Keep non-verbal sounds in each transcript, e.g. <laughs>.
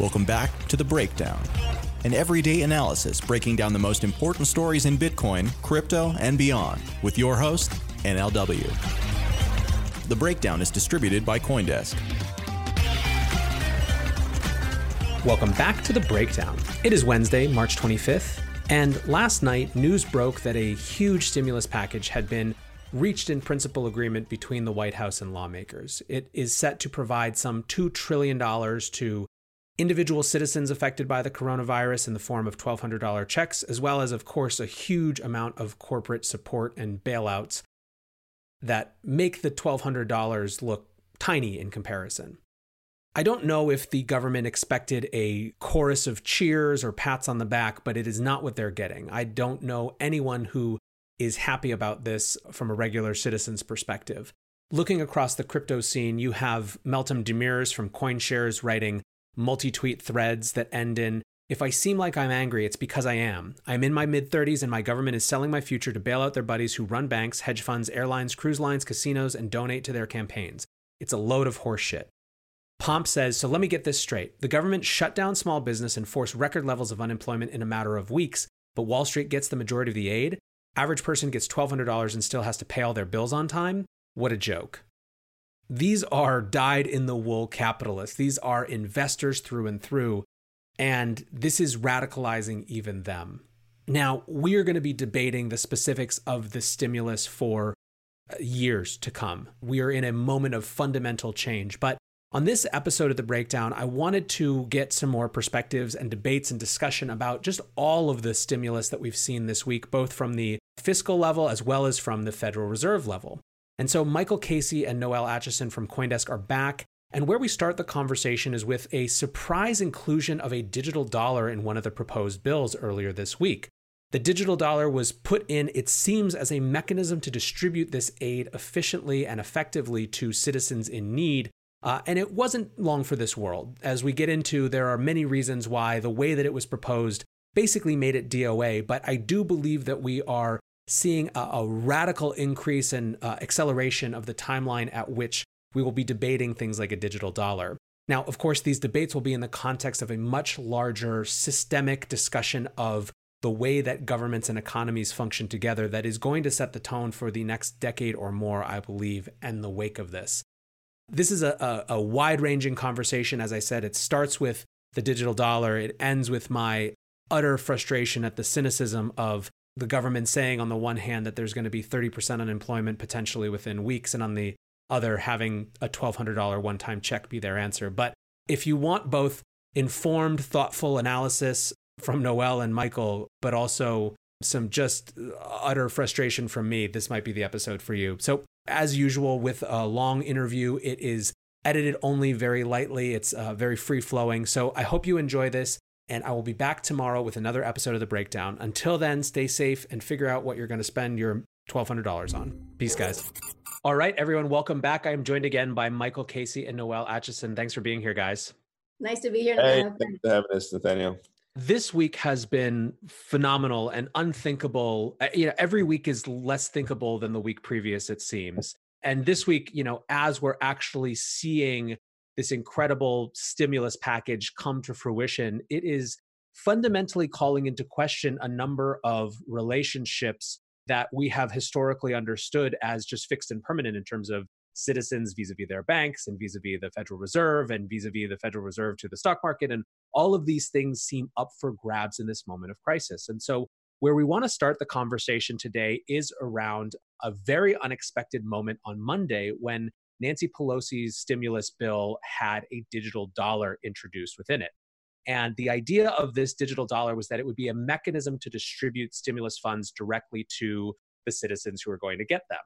Welcome back to The Breakdown, an everyday analysis breaking down the most important stories in Bitcoin, crypto, and beyond with your host, NLW. The Breakdown is distributed by Coindesk. Welcome back to the breakdown. It is Wednesday, March 25th, and last night news broke that a huge stimulus package had been reached in principle agreement between the White House and lawmakers. It is set to provide some $2 trillion to individual citizens affected by the coronavirus in the form of $1,200 checks, as well as, of course, a huge amount of corporate support and bailouts that make the $1,200 look tiny in comparison. I don't know if the government expected a chorus of cheers or pats on the back, but it is not what they're getting. I don't know anyone who is happy about this from a regular citizen's perspective. Looking across the crypto scene, you have Meltem Demirors from CoinShares writing multi tweet threads that end in If I seem like I'm angry, it's because I am. I'm in my mid 30s and my government is selling my future to bail out their buddies who run banks, hedge funds, airlines, cruise lines, casinos, and donate to their campaigns. It's a load of horseshit. Pomp says, so let me get this straight. The government shut down small business and forced record levels of unemployment in a matter of weeks, but Wall Street gets the majority of the aid. Average person gets $1,200 and still has to pay all their bills on time. What a joke. These are dyed in the wool capitalists. These are investors through and through. And this is radicalizing even them. Now, we are going to be debating the specifics of the stimulus for uh, years to come. We are in a moment of fundamental change. But on this episode of The Breakdown, I wanted to get some more perspectives and debates and discussion about just all of the stimulus that we've seen this week, both from the fiscal level as well as from the Federal Reserve level. And so Michael Casey and Noelle Acheson from Coindesk are back. And where we start the conversation is with a surprise inclusion of a digital dollar in one of the proposed bills earlier this week. The digital dollar was put in, it seems, as a mechanism to distribute this aid efficiently and effectively to citizens in need uh, and it wasn't long for this world. As we get into, there are many reasons why the way that it was proposed basically made it DOA. But I do believe that we are seeing a, a radical increase and uh, acceleration of the timeline at which we will be debating things like a digital dollar. Now, of course, these debates will be in the context of a much larger systemic discussion of the way that governments and economies function together that is going to set the tone for the next decade or more, I believe, and the wake of this. This is a, a, a wide ranging conversation. As I said, it starts with the digital dollar, it ends with my utter frustration at the cynicism of the government saying, on the one hand, that there's going to be 30% unemployment potentially within weeks, and on the other, having a $1,200 one time check be their answer. But if you want both informed, thoughtful analysis from Noelle and Michael, but also some just utter frustration from me, this might be the episode for you. So as usual, with a long interview, it is edited only very lightly. It's uh, very free flowing. So I hope you enjoy this. And I will be back tomorrow with another episode of The Breakdown. Until then, stay safe and figure out what you're going to spend your $1,200 on. Peace, guys. All right, everyone, welcome back. I am joined again by Michael Casey and Noelle Acheson. Thanks for being here, guys. Nice to be here. Hey, thanks for having us, Nathaniel this week has been phenomenal and unthinkable. Uh, you know, every week is less thinkable than the week previous, it seems. And this week, you know, as we're actually seeing this incredible stimulus package come to fruition, it is fundamentally calling into question a number of relationships that we have historically understood as just fixed and permanent in terms of citizens vis-a-vis their banks and vis-a-vis the Federal Reserve and vis-a-vis the Federal Reserve to the stock market and all of these things seem up for grabs in this moment of crisis. And so where we want to start the conversation today is around a very unexpected moment on Monday when Nancy Pelosi's stimulus bill had a digital dollar introduced within it. And the idea of this digital dollar was that it would be a mechanism to distribute stimulus funds directly to the citizens who are going to get them.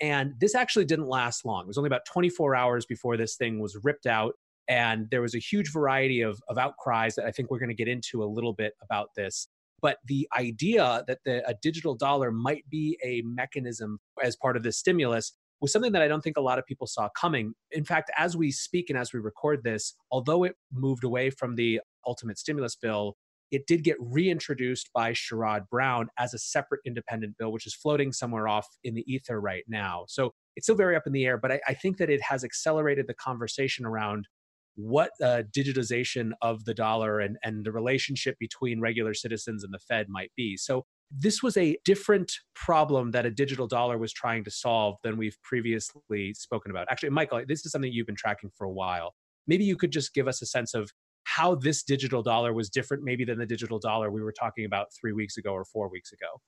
And this actually didn't last long. It was only about 24 hours before this thing was ripped out. And there was a huge variety of, of outcries that I think we're going to get into a little bit about this. But the idea that the, a digital dollar might be a mechanism as part of the stimulus was something that I don't think a lot of people saw coming. In fact, as we speak and as we record this, although it moved away from the ultimate stimulus bill, it did get reintroduced by Sherrod Brown as a separate independent bill, which is floating somewhere off in the ether right now. So it's still very up in the air, but I, I think that it has accelerated the conversation around what uh, digitization of the dollar and, and the relationship between regular citizens and the Fed might be. So this was a different problem that a digital dollar was trying to solve than we've previously spoken about. Actually, Michael, this is something you've been tracking for a while. Maybe you could just give us a sense of how this digital dollar was different, maybe than the digital dollar we were talking about three weeks ago or four weeks ago.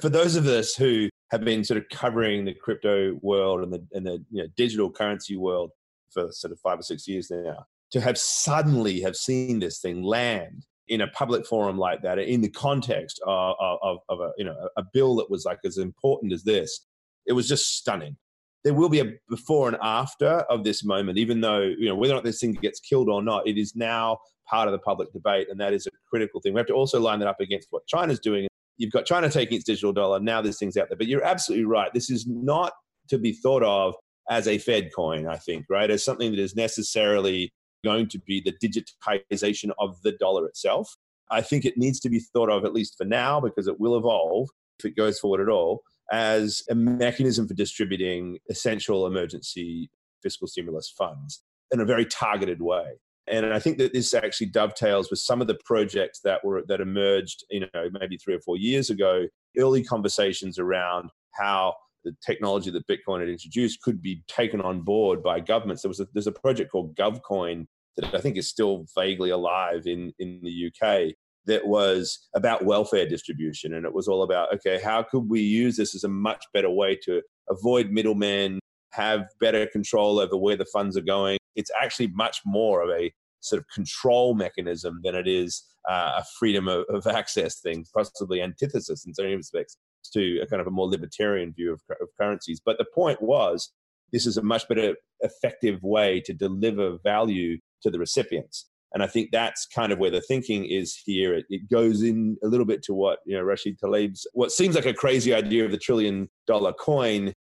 For those of us who have been sort of covering the crypto world and the, and the you know, digital currency world for sort of five or six years now, to have suddenly have seen this thing land in a public forum like that, in the context of, of, of a you know a bill that was like as important as this, it was just stunning. There will be a before and after of this moment, even though you know whether or not this thing gets killed or not, it is now part of the public debate, and that is a critical thing. We have to also line that up against what China's doing. You've got China taking its digital dollar. Now this thing's out there, but you're absolutely right. This is not to be thought of as a Fed coin. I think right as something that is necessarily going to be the digitization of the dollar itself. I think it needs to be thought of, at least for now, because it will evolve if it goes forward at all, as a mechanism for distributing essential emergency fiscal stimulus funds in a very targeted way. And I think that this actually dovetails with some of the projects that were that emerged, you know, maybe three or four years ago, early conversations around how the technology that Bitcoin had introduced could be taken on board by governments. There was a, there's a project called GovCoin that I think is still vaguely alive in, in the UK that was about welfare distribution. And it was all about, okay, how could we use this as a much better way to avoid middlemen, have better control over where the funds are going? It's actually much more of a sort of control mechanism than it is uh, a freedom of, of, access thing, possibly antithesis in certain respects to a kind of a more libertarian view of, of currencies. But the point was, this is a much better effective way to deliver value to the recipients. And I think that's kind of where the thinking is here. It, it, goes in a little bit to what, you know, Rashida Tlaib's, what seems like a crazy idea of the trillion dollar coin.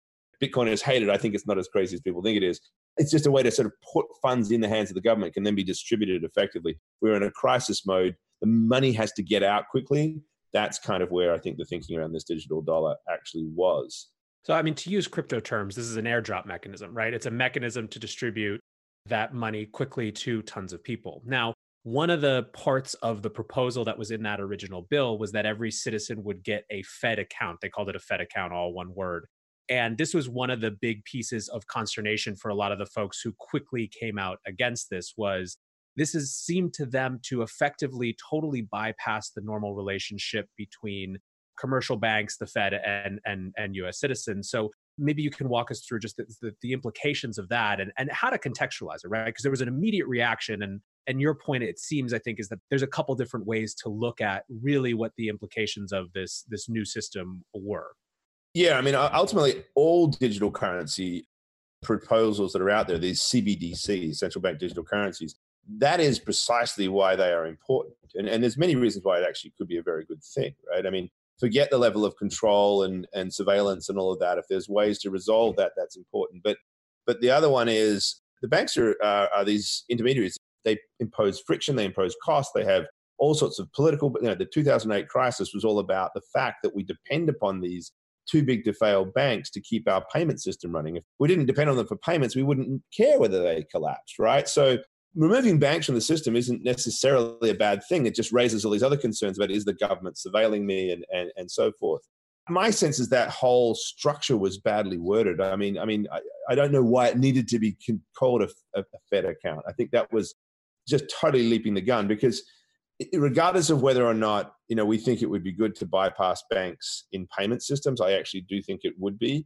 Bitcoin is hated. I think it's not as crazy as people think it is. It's just a way to sort of put funds in the hands of the government, can then be distributed effectively. We're in a crisis mode. The money has to get out quickly. That's kind of where I think the thinking around this digital dollar actually was. So, I mean, to use crypto terms, this is an airdrop mechanism, right? It's a mechanism to distribute that money quickly to tons of people. Now, one of the parts of the proposal that was in that original bill was that every citizen would get a Fed account. They called it a Fed account, all one word. And this was one of the big pieces of consternation for a lot of the folks who quickly came out against this was this has seemed to them to effectively totally bypass the normal relationship between commercial banks, the Fed, and and and U.S. citizens. So maybe you can walk us through just the, the, the implications of that and, and how to contextualize it, right? Because there was an immediate reaction and and your point it seems i think is that there's a couple different ways to look at really what the implications of this this new system were yeah i mean ultimately all digital currency proposals that are out there these cbdc's central bank digital currencies that is precisely why they are important and, and there's many reasons why it actually could be a very good thing right i mean forget the level of control and, and surveillance and all of that. If there's ways to resolve that, that's important. But but the other one is the banks are, uh, are these intermediaries. They impose friction, they impose cost, they have all sorts of political. But you know, the 2008 crisis was all about the fact that we depend upon these too big to fail banks to keep our payment system running. If we didn't depend on them for payments, we wouldn't care whether they collapsed, right? So removing banks from the system isn't necessarily a bad thing. It just raises all these other concerns about is the government surveilling me and, and, and so forth. my sense is that whole structure was badly worded. I mean, I mean, I, I don't know why it needed to be called a, a, a Fed account. I think that was just totally leaping the gun because regardless of whether or not you know we think it would be good to bypass banks in payment systems i actually do think it would be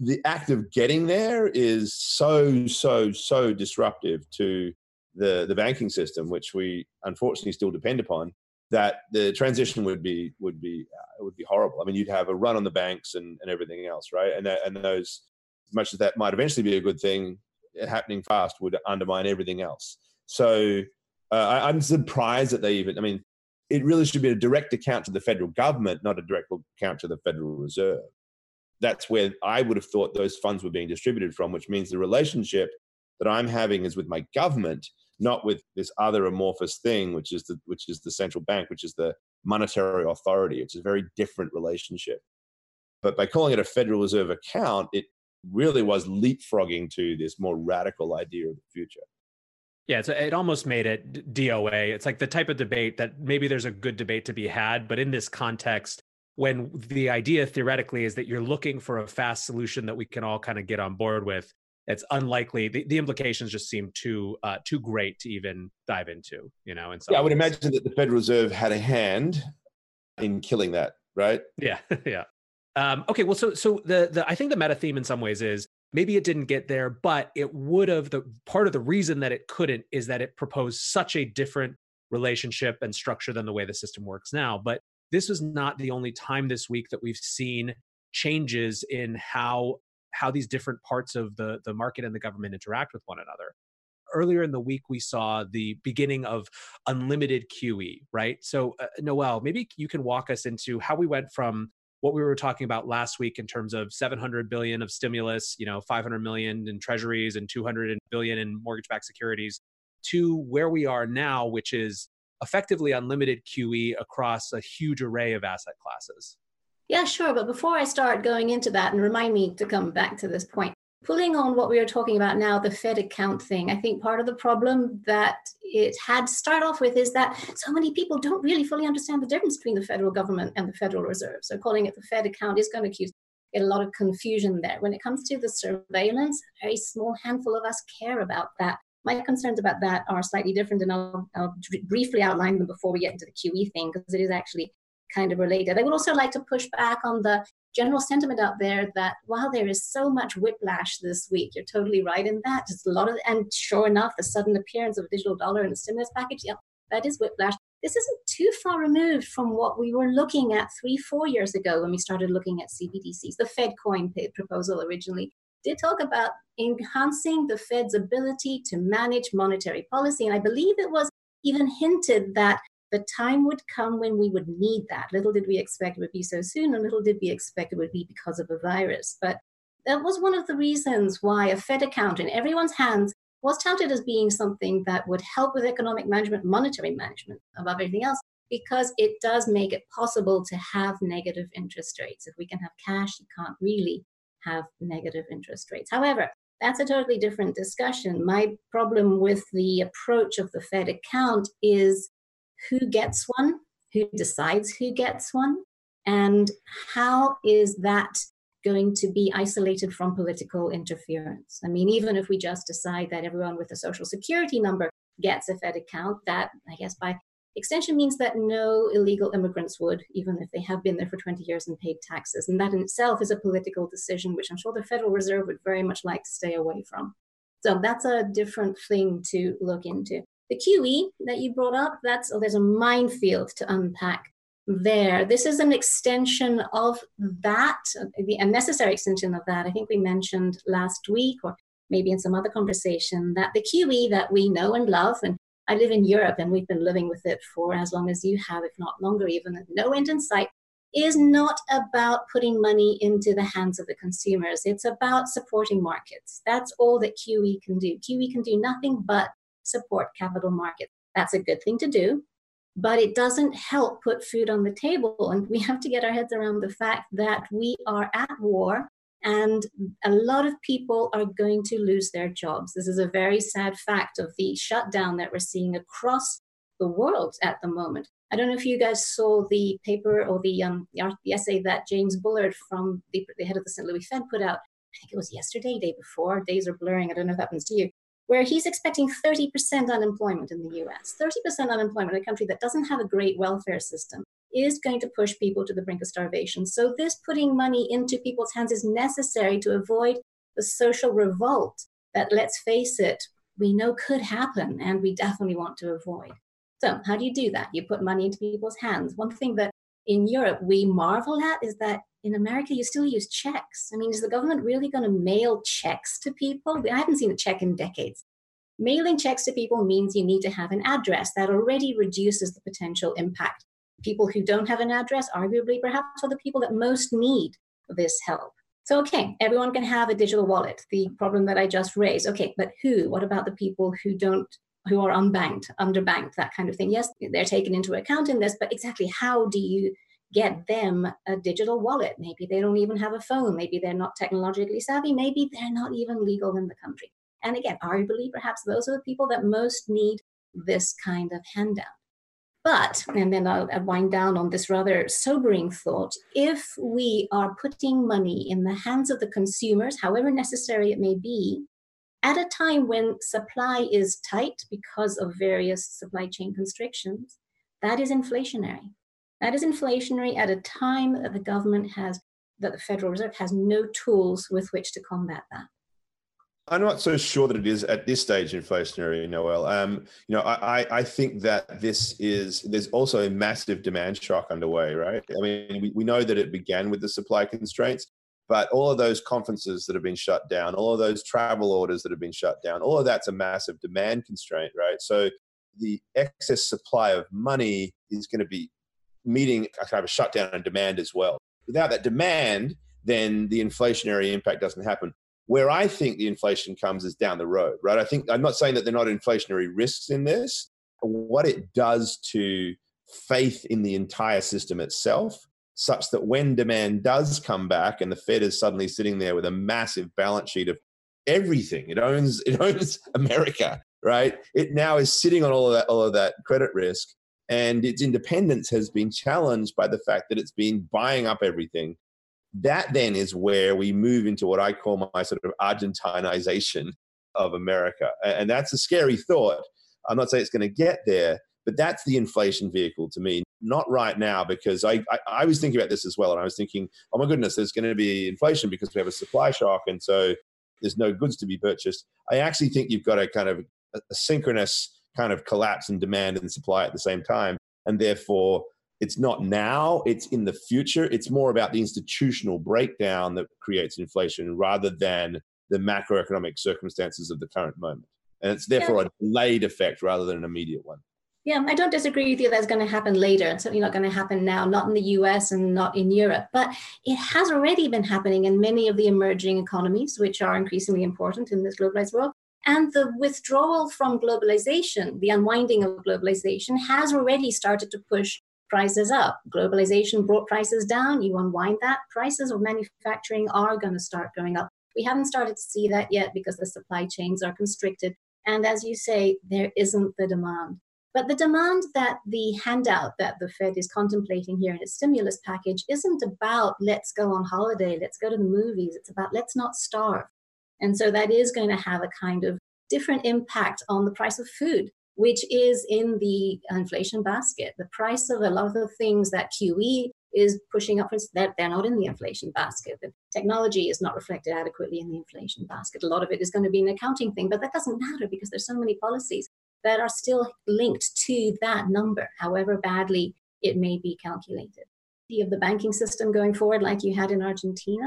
the act of getting there is so so so disruptive to the the banking system which we unfortunately still depend upon that the transition would be would be uh, would be horrible. I mean, you'd have a run on the banks and, and everything else, right? And that, and those, as much as that might eventually be a good thing, happening fast would undermine everything else. So uh, I, I'm surprised that they even. I mean, it really should be a direct account to the federal government, not a direct account to the Federal Reserve. That's where I would have thought those funds were being distributed from, which means the relationship that I'm having is with my government not with this other amorphous thing, which is the which is the central bank, which is the monetary authority. It's a very different relationship. But by calling it a Federal Reserve account, it really was leapfrogging to this more radical idea of the future. Yeah, so it almost made it DOA. It's like the type of debate that maybe there's a good debate to be had, but in this context, when the idea theoretically is that you're looking for a fast solution that we can all kind of get on board with, it's unlikely. The, the implications just seem too uh, too great to even dive into. You know, and so yeah, I would imagine that the Federal Reserve had a hand in killing that, right? Yeah, <laughs> yeah. Um, okay, well, so so the the I think the meta theme in some ways is maybe it didn't get there, but it would have. The part of the reason that it couldn't is that it proposed such a different relationship and structure than the way the system works now. But this was not the only time this week that we've seen changes in how how these different parts of the, the market and the government interact with one another. Earlier in the week, we saw the beginning of unlimited QE, right? So, uh, Noelle, maybe you can walk us into how we went from what we were talking about last week in terms of 700 billion of stimulus, you know, 500 million in treasuries and 200 billion in mortgage-backed securities to where we are now, which is effectively unlimited QE across a huge array of asset classes. Yeah, sure. But before I start going into that, and remind me to come back to this point, pulling on what we are talking about now, the Fed account thing, I think part of the problem that it had to start off with is that so many people don't really fully understand the difference between the federal government and the Federal Reserve. So calling it the Fed account is going to get a lot of confusion there. When it comes to the surveillance, a very small handful of us care about that. My concerns about that are slightly different, and I'll, I'll briefly outline them before we get into the QE thing, because it is actually kind of related. I would also like to push back on the general sentiment out there that while there is so much whiplash this week, you're totally right in that. Just a lot of, and sure enough, the sudden appearance of a digital dollar in the stimulus package, yeah, that is whiplash. This isn't too far removed from what we were looking at three, four years ago when we started looking at CBDCs. The Fed coin proposal originally did talk about enhancing the Fed's ability to manage monetary policy. And I believe it was even hinted that the time would come when we would need that. Little did we expect it would be so soon, and little did we expect it would be because of a virus. But that was one of the reasons why a Fed account in everyone's hands was touted as being something that would help with economic management, monetary management, above everything else, because it does make it possible to have negative interest rates. If we can have cash, you can't really have negative interest rates. However, that's a totally different discussion. My problem with the approach of the Fed account is who gets one, who decides who gets one, and how is that going to be isolated from political interference? I mean, even if we just decide that everyone with a social security number gets a Fed account, that I guess by extension means that no illegal immigrants would, even if they have been there for 20 years and paid taxes. And that in itself is a political decision, which I'm sure the Federal Reserve would very much like to stay away from. So that's a different thing to look into. The QE that you brought up, that's oh, there's a minefield to unpack there. This is an extension of that, the unnecessary extension of that. I think we mentioned last week, or maybe in some other conversation, that the QE that we know and love, and I live in Europe and we've been living with it for as long as you have, if not longer, even no end in sight, is not about putting money into the hands of the consumers. It's about supporting markets. That's all that QE can do. QE can do nothing but support capital markets. That's a good thing to do, but it doesn't help put food on the table. And we have to get our heads around the fact that we are at war and a lot of people are going to lose their jobs. This is a very sad fact of the shutdown that we're seeing across the world at the moment. I don't know if you guys saw the paper or the um, the essay that James Bullard from the, the head of the St. Louis Fed put out. I think it was yesterday, day before. Days are blurring. I don't know if that happens to you. Where he's expecting 30% unemployment in the US. 30% unemployment in a country that doesn't have a great welfare system is going to push people to the brink of starvation. So, this putting money into people's hands is necessary to avoid the social revolt that, let's face it, we know could happen and we definitely want to avoid. So, how do you do that? You put money into people's hands. One thing that in Europe we marvel at is that in America you still use checks. I mean, is the government really going to mail checks to people? I haven't seen a check in decades. Mailing checks to people means you need to have an address. That already reduces the potential impact. People who don't have an address, arguably, perhaps, are the people that most need this help. So, okay, everyone can have a digital wallet, the problem that I just raised. Okay, but who? What about the people who don't who are unbanked, underbanked, that kind of thing. Yes, they're taken into account in this, but exactly how do you get them a digital wallet? Maybe they don't even have a phone. Maybe they're not technologically savvy. Maybe they're not even legal in the country. And again, arguably, perhaps those are the people that most need this kind of handout. But, and then I'll wind down on this rather sobering thought if we are putting money in the hands of the consumers, however necessary it may be, at a time when supply is tight because of various supply chain constrictions, that is inflationary. That is inflationary at a time that the government has, that the Federal Reserve has no tools with which to combat that. I'm not so sure that it is at this stage inflationary, Noelle. Um, you know, I, I think that this is there's also a massive demand shock underway, right? I mean, we, we know that it began with the supply constraints, but all of those conferences that have been shut down, all of those travel orders that have been shut down, all of that's a massive demand constraint, right? So the excess supply of money is going to be meeting a kind of a shutdown in demand as well. Without that demand, then the inflationary impact doesn't happen. Where I think the inflation comes is down the road, right? I think I'm not saying that they're not inflationary risks in this. What it does to faith in the entire system itself such that when demand does come back and the Fed is suddenly sitting there with a massive balance sheet of everything, it owns it owns <laughs> America, right? It now is sitting on all of that all of that credit risk, and its independence has been challenged by the fact that it's been buying up everything. That then is where we move into what I call my sort of Argentinization of America, and that's a scary thought. I'm not saying it's going to get there, but that's the inflation vehicle to me not right now because I, I, I was thinking about this as well and i was thinking oh my goodness there's going to be inflation because we have a supply shock and so there's no goods to be purchased i actually think you've got a kind of a, a synchronous kind of collapse in demand and supply at the same time and therefore it's not now it's in the future it's more about the institutional breakdown that creates inflation rather than the macroeconomic circumstances of the current moment and it's therefore yeah. a delayed effect rather than an immediate one yeah, I don't disagree with you that's going to happen later. It's certainly not going to happen now, not in the US and not in Europe. But it has already been happening in many of the emerging economies, which are increasingly important in this globalized world. And the withdrawal from globalization, the unwinding of globalization, has already started to push prices up. Globalization brought prices down. You unwind that, prices of manufacturing are going to start going up. We haven't started to see that yet because the supply chains are constricted. And as you say, there isn't the demand. But the demand that the handout that the Fed is contemplating here in its stimulus package isn't about let's go on holiday, let's go to the movies. It's about let's not starve. And so that is going to have a kind of different impact on the price of food, which is in the inflation basket. The price of a lot of the things that QE is pushing up, they're, they're not in the inflation basket. The technology is not reflected adequately in the inflation basket. A lot of it is going to be an accounting thing, but that doesn't matter because there's so many policies that are still linked to that number, however badly it may be calculated. Of the banking system going forward, like you had in Argentina,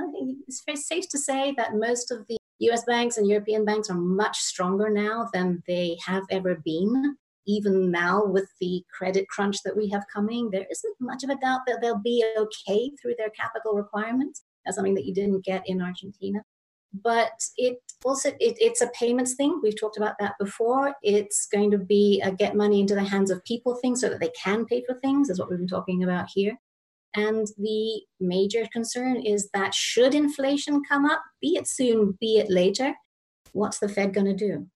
it's very safe to say that most of the US banks and European banks are much stronger now than they have ever been. Even now, with the credit crunch that we have coming, there isn't much of a doubt that they'll be okay through their capital requirements. That's something that you didn't get in Argentina but it also it, it's a payments thing we've talked about that before it's going to be a get money into the hands of people thing so that they can pay for things is what we've been talking about here and the major concern is that should inflation come up be it soon be it later what's the fed going to do?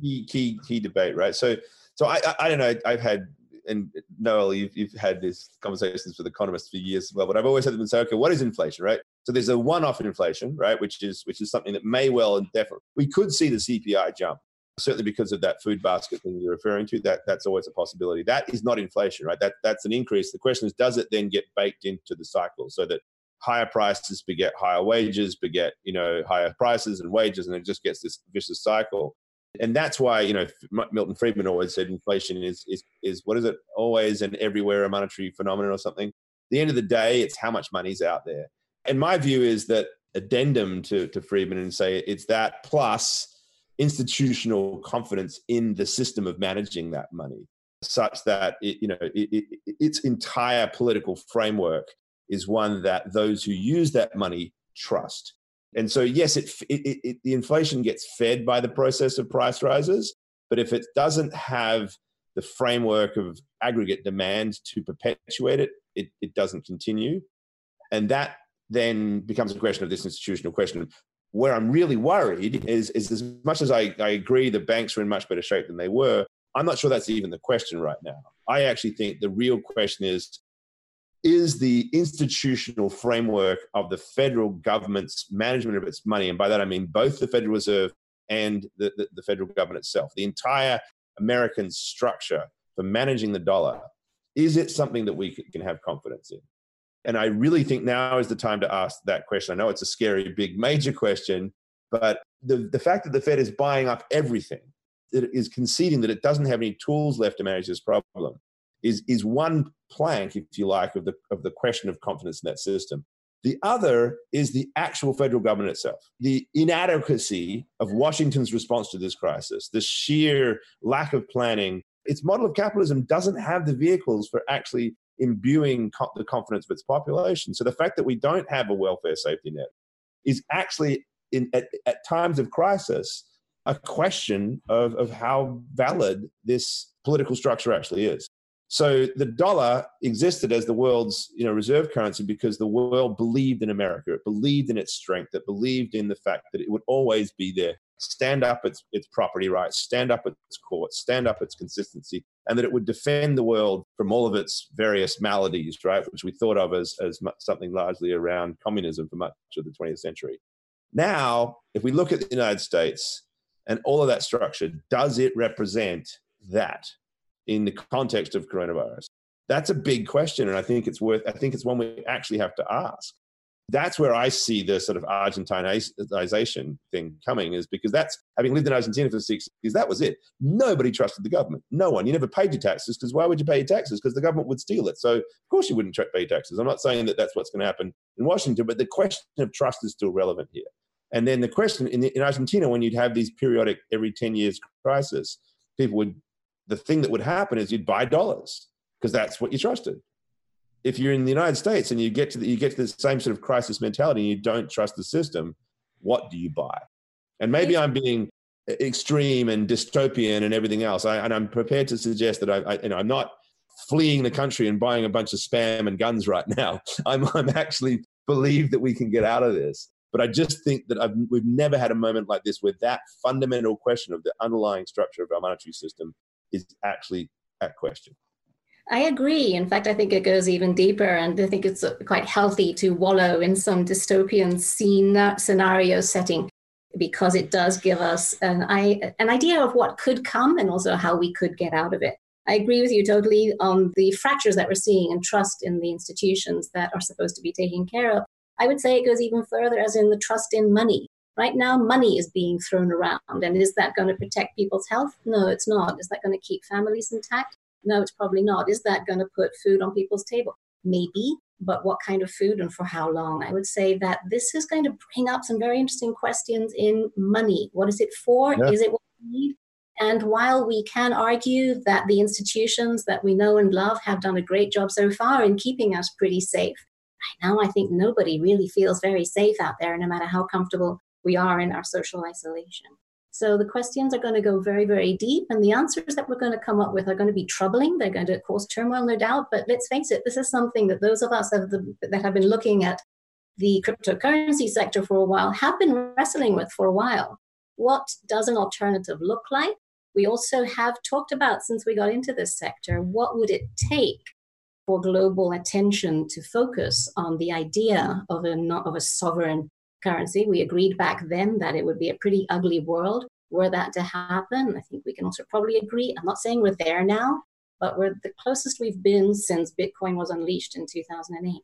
Key key key debate right? So so I, I, I don't know. I've had and Noelle, you've, you've had these conversations with economists for years as well, but I've always had them say, okay, what is inflation, right? So there's a one-off inflation, right, which is which is something that may well and definitely we could see the CPI jump, certainly because of that food basket thing you're referring to. That that's always a possibility. That is not inflation, right? That that's an increase. The question is, does it then get baked into the cycle so that higher prices beget higher wages, beget you know higher prices and wages, and it just gets this vicious cycle and that's why you know Milton Friedman always said inflation is is is what is it always and everywhere a monetary phenomenon or something. At the end of the day, it's how much money's out there. And my view is that addendum to to Friedman and say it's that plus institutional confidence in the system of managing that money, such that it, you know it, it, its entire political framework is one that those who use that money trust and so, yes, it, the inflation gets fed by the process of price rises, but if it doesn't have the framework of aggregate demand to perpetuate it, it, it doesn't continue. And that then becomes a question of this institutional question. Where I'm really worried is, is as much as I, I agree the banks are in much better shape than they were, I'm not sure that's even the question right now. I actually think the real question is is the institutional framework of the federal government's management of its money. And by that, I mean both the Federal Reserve and the, the, the federal government itself, the entire American structure for managing the dollar. Is it something that we can have confidence in? And I really think now is the time to ask that question. I know it's a scary, big, major question, but the, the fact that the Fed is buying up everything, it is conceding that it doesn't have any tools left to manage this problem, is, is one plank, if you like, of the, of the question of confidence in that system. The other is the actual federal government itself. The inadequacy of Washington's response to this crisis, the sheer lack of planning. Its model of capitalism doesn't have the vehicles for actually imbuing co- the confidence of its population. So the fact that we don't have a welfare safety net is actually, in, at, at times of crisis, a question of, of how valid this political structure actually is. So the dollar existed as the world's you know reserve currency because the world believed in America. It believed in its strength. It believed in the fact that it would always be there, stand up its its property rights, stand up its courts, stand up its consistency, and that it would defend the world from all of its various maladies, right? Which we thought of as as something largely around communism for much of the 20th century. Now, if we look at the United States and all of that structure, does it represent that? in the context of coronavirus? That's a big question, and I think it's worth. I think it's one we actually have to ask. That's where I see the sort of Argentinization thing coming, is because that's having lived in Argentina for six years. That was it. Nobody trusted the government. No one. You never paid your taxes because why would you pay your taxes? Because the government would steal it. So of course you wouldn't pay taxes. I'm not saying that that's what's going to happen in Washington, but the question of trust is still relevant here. And then the question in, in Argentina, when you'd have these periodic every 10 years crisis, people would the thing that would happen is you'd buy dollars because that's what you trusted. If you're in the United States and you get to the, you get to the same sort of crisis mentality and you don't trust the system, what do you buy? And maybe I'm being extreme and dystopian and everything else. I, and I'm prepared to suggest that I, I, you know, I'm not fleeing the country and buying a bunch of spam and guns right now. <laughs> I'm, I'm actually believe that we can get out of this. But I just think that I've, we've never had a moment like this where that fundamental question of the underlying structure of our monetary system is actually at question. I agree. In fact, I think it goes even deeper, and I think it's uh, quite healthy to wallow in some dystopian scene, uh, scenario setting because it does give us an, an idea of what could come and also how we could get out of it. I agree with you totally on the fractures that we're seeing and trust in the institutions that are supposed to be taking care of. I would say it goes even further, as in the trust in money. Right now, money is being thrown around. And is that going to protect people's health? No, it's not. Is that going to keep families intact? No, it's probably not. Is that going to put food on people's table? Maybe, but what kind of food and for how long? I would say that this is going to bring up some very interesting questions in money. What is it for? Yeah. Is it what we need? And while we can argue that the institutions that we know and love have done a great job so far in keeping us pretty safe, right now I think nobody really feels very safe out there, no matter how comfortable we are in our social isolation. So the questions are going to go very, very deep, and the answers that we're going to come up with are going to be troubling. They're going to cause turmoil, no doubt. But let's face it, this is something that those of us have the, that have been looking at the cryptocurrency sector for a while have been wrestling with for a while. What does an alternative look like? We also have talked about, since we got into this sector, what would it take for global attention to focus on the idea of a, of a sovereign currency. We agreed back then that it would be a pretty ugly world were that to happen. I think we can also probably agree. I'm not saying we're there now, but we're the closest we've been since Bitcoin was unleashed in 2008.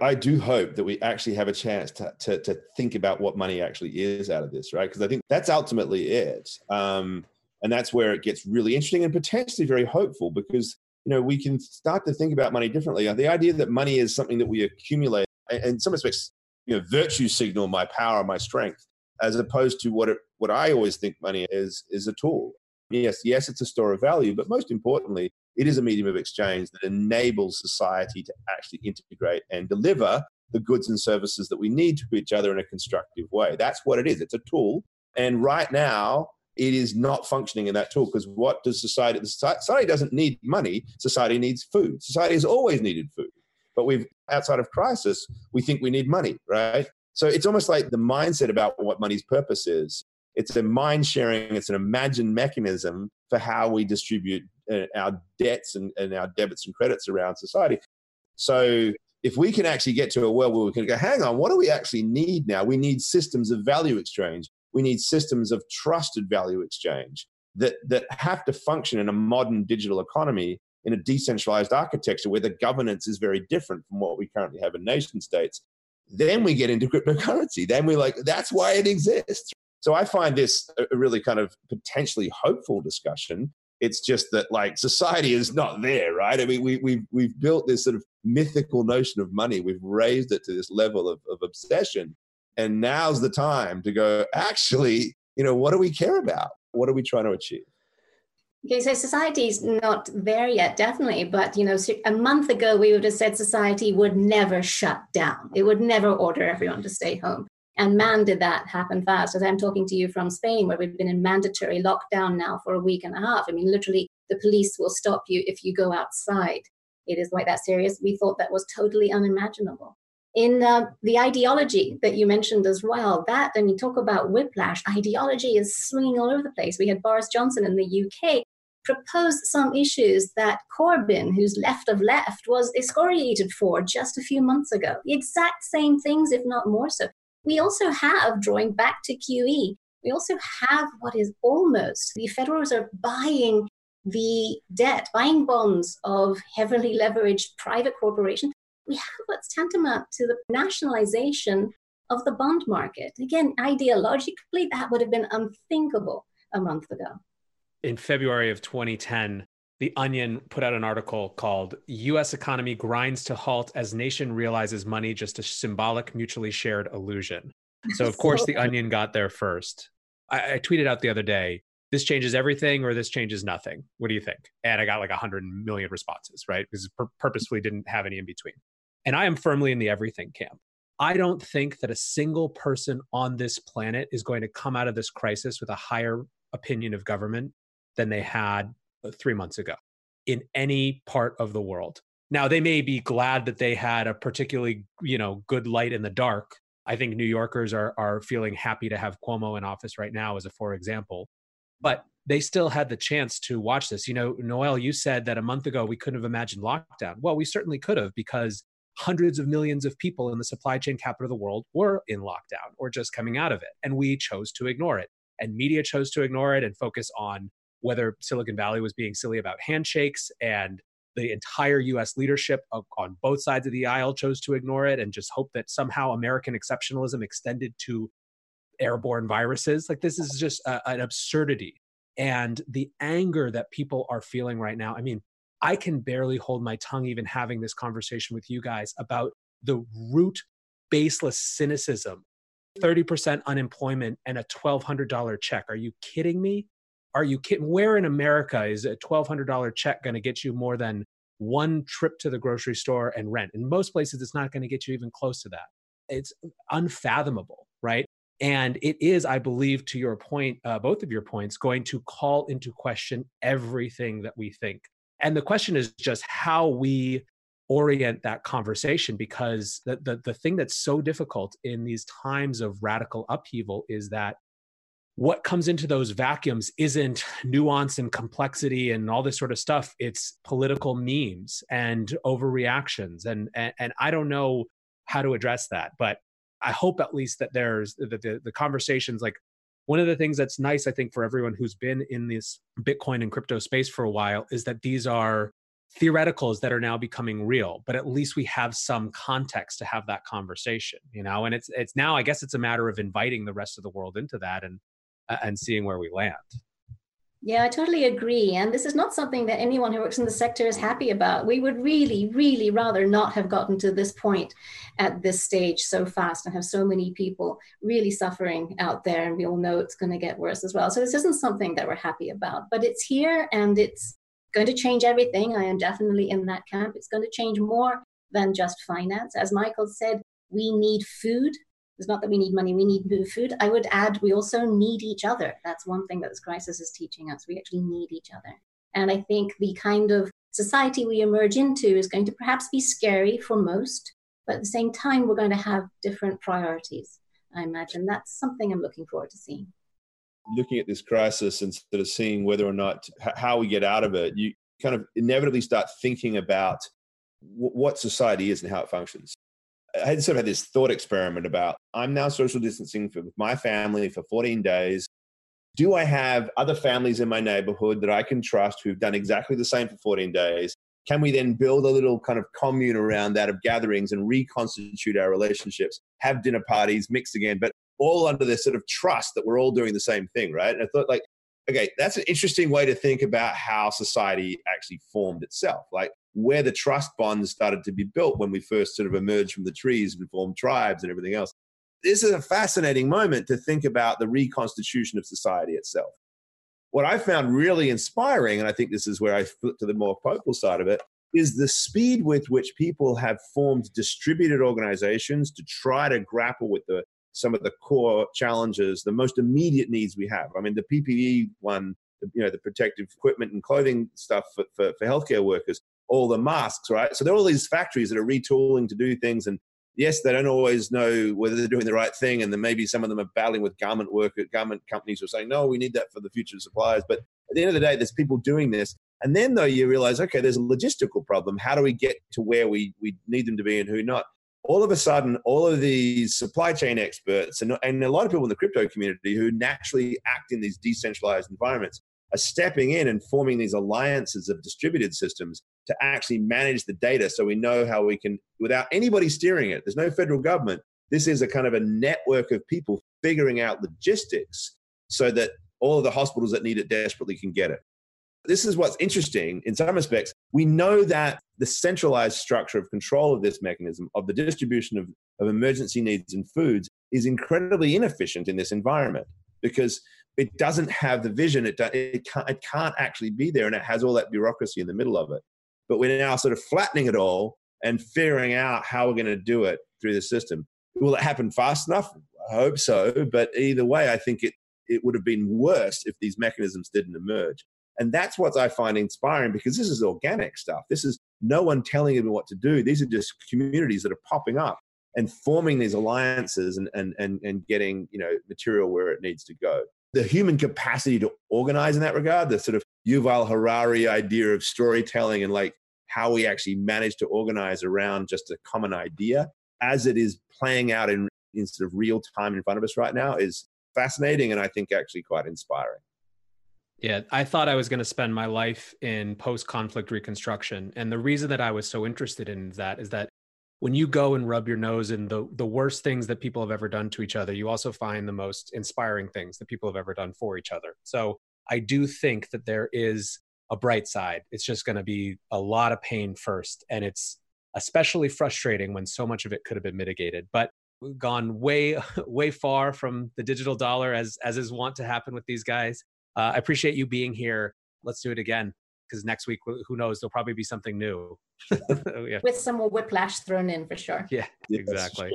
I do hope that we actually have a chance to, to, to think about what money actually is out of this, right? Because I think that's ultimately it. Um, and that's where it gets really interesting and potentially very hopeful because you know we can start to think about money differently. The idea that money is something that we accumulate, in some respects, you know, virtue signal my power, my strength, as opposed to what it, what I always think money is is a tool. Yes, yes, it's a store of value, but most importantly, it is a medium of exchange that enables society to actually integrate and deliver the goods and services that we need to each other in a constructive way. That's what it is. It's a tool. And right now, it is not functioning in that tool because what does society society doesn't need money society needs food society has always needed food but we've outside of crisis we think we need money right so it's almost like the mindset about what money's purpose is it's a mind sharing, it's an imagined mechanism for how we distribute uh, our debts and, and our debits and credits around society. So if we can actually get to a world where we can go, hang on, what do we actually need now? We need systems of value exchange. We need systems of trusted value exchange that, that have to function in a modern digital economy in a decentralized architecture where the governance is very different from what we currently have in nation states. Then we get into cryptocurrency. Then we're like, that's why it exists. So I find this a really kind of potentially hopeful discussion. It's just that like society is not there, right? I mean, we, we've, we've built this sort of mythical notion of money. We've raised it to this level of, of obsession. And now's the time to go, actually, you know, what do we care about? What are we trying to achieve? Okay, so society is not there yet, definitely. But you know, a month ago we would have said society would never shut down. It would never order everyone to stay home. And man, did that happen fast. As I'm talking to you from Spain, where we've been in mandatory lockdown now for a week and a half. I mean, literally, the police will stop you if you go outside. It is like that serious. We thought that was totally unimaginable. In uh, the ideology that you mentioned as well, that, and you talk about whiplash, ideology is swinging all over the place. We had Boris Johnson in the UK proposed some issues that Corbyn, who's left of left, was excoriated for just a few months ago. The exact same things, if not more so. We also have, drawing back to QE, we also have what is almost the Federal Reserve buying the debt, buying bonds of heavily leveraged private corporations. We have what's tantamount to the nationalization of the bond market. Again, ideologically, that would have been unthinkable a month ago. In February of 2010, the Onion put out an article called US Economy Grinds to Halt as Nation Realizes Money Just a Symbolic Mutually Shared Illusion. So, of course, the Onion got there first. I, I, tweeted out the other day this changes everything or this changes nothing. What do you think? And I got like 100 million responses, right? Because pur- purposefully didn't have any in between. And I am firmly in the everything camp. I don't think that a single person on this planet is going to come out of this crisis with a higher opinion of government than they had uh, three months ago in any part of the world. Now they may be glad that they had a particularly, you know, good light in the dark. I think New Yorkers are are feeling happy to have Cuomo in office right now, as a for example. But they still had the chance to watch this. You know, Noelle, you said that a month ago we couldn't have imagined lockdown. Well, we certainly could have because hundreds of millions of people in the supply chain capital of the world were in lockdown or just coming out of it. And we chose to ignore it. And media chose to ignore it and focus on whether Silicon Valley was being silly about handshakes and the entire US leadership on both sides of the aisle chose to ignore it and just hope that somehow American exceptionalism extended to airborne viruses. Like, this is just a, an absurdity. And the anger that people are feeling right now, I mean, I can barely hold my tongue even having this conversation with you guys about the root baseless cynicism 30% unemployment and a $1,200 check. Are you kidding me? are you kidding? Where in America is a $1,200 check going to get you more than one trip to the grocery store and rent? In most places, it's not going to get you even close to that. It's unfathomable, right? And it is, I believe, to your point, uh, both of your points, going to call into question everything that we think. And the question is just how we orient that conversation because the, the, the thing that's so difficult in these times of radical upheaval is that what comes into those vacuums isn't nuance and complexity and all this sort of stuff. It's political memes and overreactions. And and, and i don't know how to address that but i hope at least that there's the, the, the conversations like one of the things that's nice i think for everyone who's been in this bitcoin and crypto space for a while is that these are theoreticals that are now becoming real but at least we have some context to have that conversation you know and it's it's now i guess it's a matter of inviting the rest of the world into that and uh, and seeing where we land. Yeah, I totally agree. And this is not something that anyone who works in the sector is happy about. We would really, really rather not have gotten to this point at this stage so fast and have so many people really suffering out there. And we all know it's going to get worse as well. So this isn't something that we're happy about, but it's here and it's going to change everything. I am definitely in that camp. It's going to change more than just finance. As Michael said, we need food it's not that we need money, we need food. I would add, we also need each other. That's one thing that this crisis is teaching us. We actually need each other. And I think the kind of society we emerge into is going to perhaps be scary for most, but at the same time, we're going to have different priorities. I imagine that's something I'm looking forward to seeing. Looking at this crisis instead of seeing whether or not how we get out of it, you kind of inevitably start thinking about what society is and how it functions. I had sort of had this thought experiment about I'm now social distancing for, with my family for 14 days. Do I have other families in my neighborhood that I can trust who've done exactly the same for 14 days? Can we then build a little kind of commune around that of gatherings and reconstitute our relationships, have dinner parties, mix again, but all under this sort of trust that we're all doing the same thing, right? And I thought, like, okay, that's an interesting way to think about how society actually formed itself. Like, where the trust bonds started to be built when we first sort of emerged from the trees and formed tribes and everything else. This is a fascinating moment to think about the reconstitution of society itself. What I found really inspiring, and I think this is where I flip to the more popal side of it, is the speed with which people have formed distributed organizations to try to grapple with the some of the core challenges, the most immediate needs we have. I mean, the PPE one, you know, the protective equipment and clothing stuff for, for, for healthcare workers, all the masks, right? So there are all these factories that are retooling to do things. And yes, they don't always know whether they're doing the right thing. And then maybe some of them are battling with garment worker, garment companies who are saying, no, we need that for the future suppliers. But at the end of the day, there's people doing this. And then though you realize, okay, there's a logistical problem. How do we get to where we, we need them to be and who not? All of a sudden, all of these supply chain experts and, and a lot of people in the crypto community who naturally act in these decentralized environments are stepping in and forming these alliances of distributed systems to actually manage the data so we know how we can, without anybody steering it, there's no federal government. This is a kind of a network of people figuring out logistics so that all of the hospitals that need it desperately can get it. This is what's interesting in some respects. We know that the centralized structure of control of this mechanism, of the distribution of, of emergency needs and foods, is incredibly inefficient in this environment because it doesn't have the vision. It, it, can't, it can't actually be there, and it has all that bureaucracy in the middle of it. But we're now sort of flattening it all and figuring out how we're going to do it through the system. Will it happen fast enough? I hope so. But either way, I think it, it would have been worse if these mechanisms didn't emerge. And that's what I find inspiring because this is organic stuff. This is no one telling them what to do. These are just communities that are popping up and forming these alliances and, and, and, and getting you know material where it needs to go the human capacity to organize in that regard, the sort of Yuval Harari idea of storytelling and like how we actually manage to organize around just a common idea as it is playing out in, in sort of real time in front of us right now is fascinating and I think actually quite inspiring. Yeah, I thought I was going to spend my life in post conflict reconstruction. And the reason that I was so interested in that is that when you go and rub your nose in the the worst things that people have ever done to each other, you also find the most inspiring things that people have ever done for each other. So I do think that there is a bright side. It's just going to be a lot of pain first, and it's especially frustrating when so much of it could have been mitigated. But we've gone way <laughs> way far from the digital dollar as as is wont to happen with these guys. Uh, I appreciate you being here. Let's do it again because next week who knows there'll probably be something new <laughs> yeah. with some more whiplash thrown in for sure yeah exactly